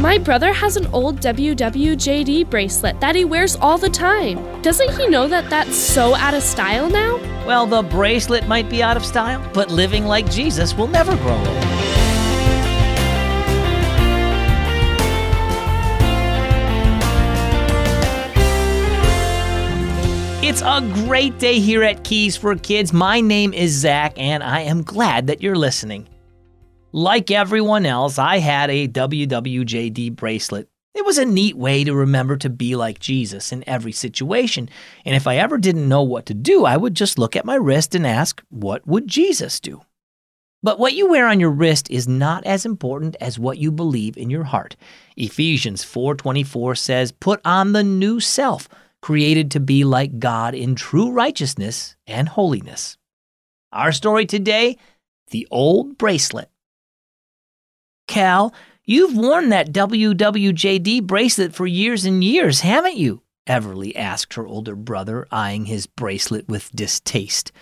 My brother has an old WWJD bracelet that he wears all the time. Doesn't he know that that's so out of style now? Well, the bracelet might be out of style, but living like Jesus will never grow old. It's a great day here at Keys for Kids. My name is Zach, and I am glad that you're listening. Like everyone else, I had a WWJD bracelet. It was a neat way to remember to be like Jesus in every situation. And if I ever didn't know what to do, I would just look at my wrist and ask, what would Jesus do? But what you wear on your wrist is not as important as what you believe in your heart. Ephesians 4:24 says, "Put on the new self, created to be like God in true righteousness and holiness." Our story today, the old bracelet. Cal, you've worn that WWJD bracelet for years and years, haven't you? Everly asked her older brother, eyeing his bracelet with distaste.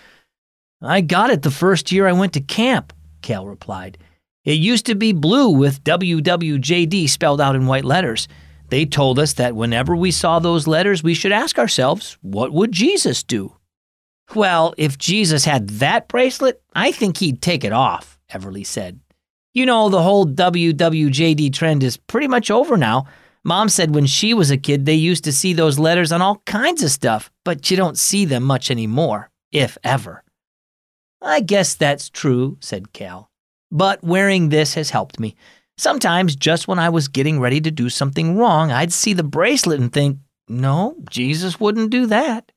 I got it the first year I went to camp, Cal replied. It used to be blue with WWJD spelled out in white letters. They told us that whenever we saw those letters, we should ask ourselves, what would Jesus do? Well, if Jesus had that bracelet, I think he'd take it off, Everly said. You know, the whole WWJD trend is pretty much over now. Mom said when she was a kid, they used to see those letters on all kinds of stuff, but you don't see them much anymore, if ever. I guess that's true, said Cal. But wearing this has helped me. Sometimes, just when I was getting ready to do something wrong, I'd see the bracelet and think, no, Jesus wouldn't do that.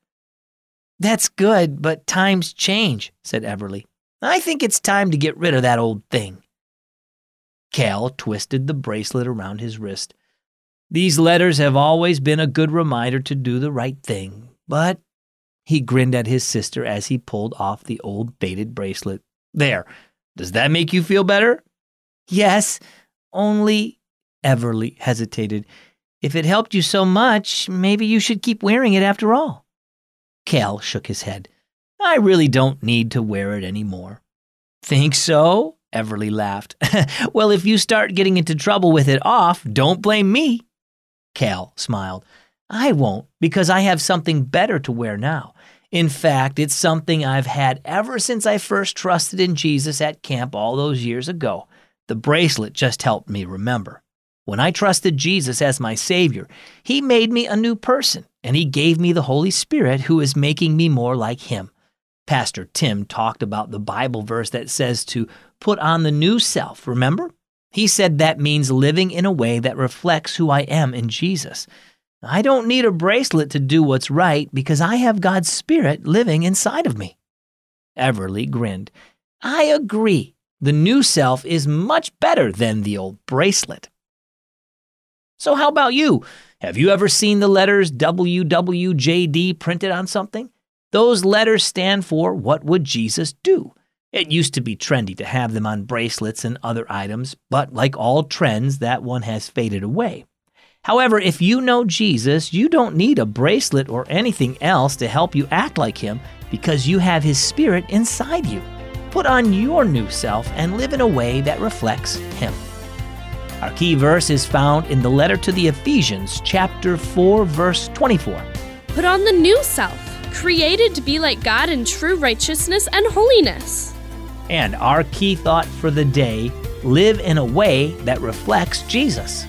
That's good, but times change, said Everly. I think it's time to get rid of that old thing. Cal twisted the bracelet around his wrist. These letters have always been a good reminder to do the right thing, but he grinned at his sister as he pulled off the old faded bracelet. There, does that make you feel better? Yes, only, Everly hesitated. If it helped you so much, maybe you should keep wearing it after all. Cal shook his head. I really don't need to wear it anymore. Think so? Everly laughed. well, if you start getting into trouble with it off, don't blame me. Cal smiled. I won't, because I have something better to wear now. In fact, it's something I've had ever since I first trusted in Jesus at camp all those years ago. The bracelet just helped me remember. When I trusted Jesus as my Savior, He made me a new person, and He gave me the Holy Spirit who is making me more like Him. Pastor Tim talked about the Bible verse that says to put on the new self, remember? He said that means living in a way that reflects who I am in Jesus. I don't need a bracelet to do what's right because I have God's Spirit living inside of me. Everly grinned. I agree. The new self is much better than the old bracelet. So, how about you? Have you ever seen the letters WWJD printed on something? Those letters stand for What Would Jesus Do? It used to be trendy to have them on bracelets and other items, but like all trends, that one has faded away. However, if you know Jesus, you don't need a bracelet or anything else to help you act like him because you have his spirit inside you. Put on your new self and live in a way that reflects him. Our key verse is found in the letter to the Ephesians, chapter 4, verse 24. Put on the new self, created to be like God in true righteousness and holiness. And our key thought for the day live in a way that reflects Jesus.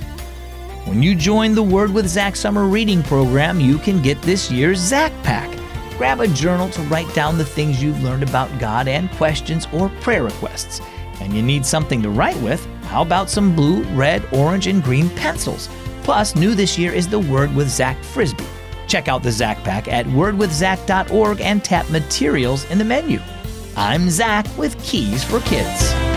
When you join the Word with Zach Summer Reading Program, you can get this year's Zach Pack. Grab a journal to write down the things you've learned about God and questions or prayer requests. And you need something to write with? How about some blue, red, orange, and green pencils? Plus, new this year is the Word with Zach Frisbee. Check out the Zach Pack at wordwithzach.org and tap materials in the menu. I'm Zach with Keys for Kids.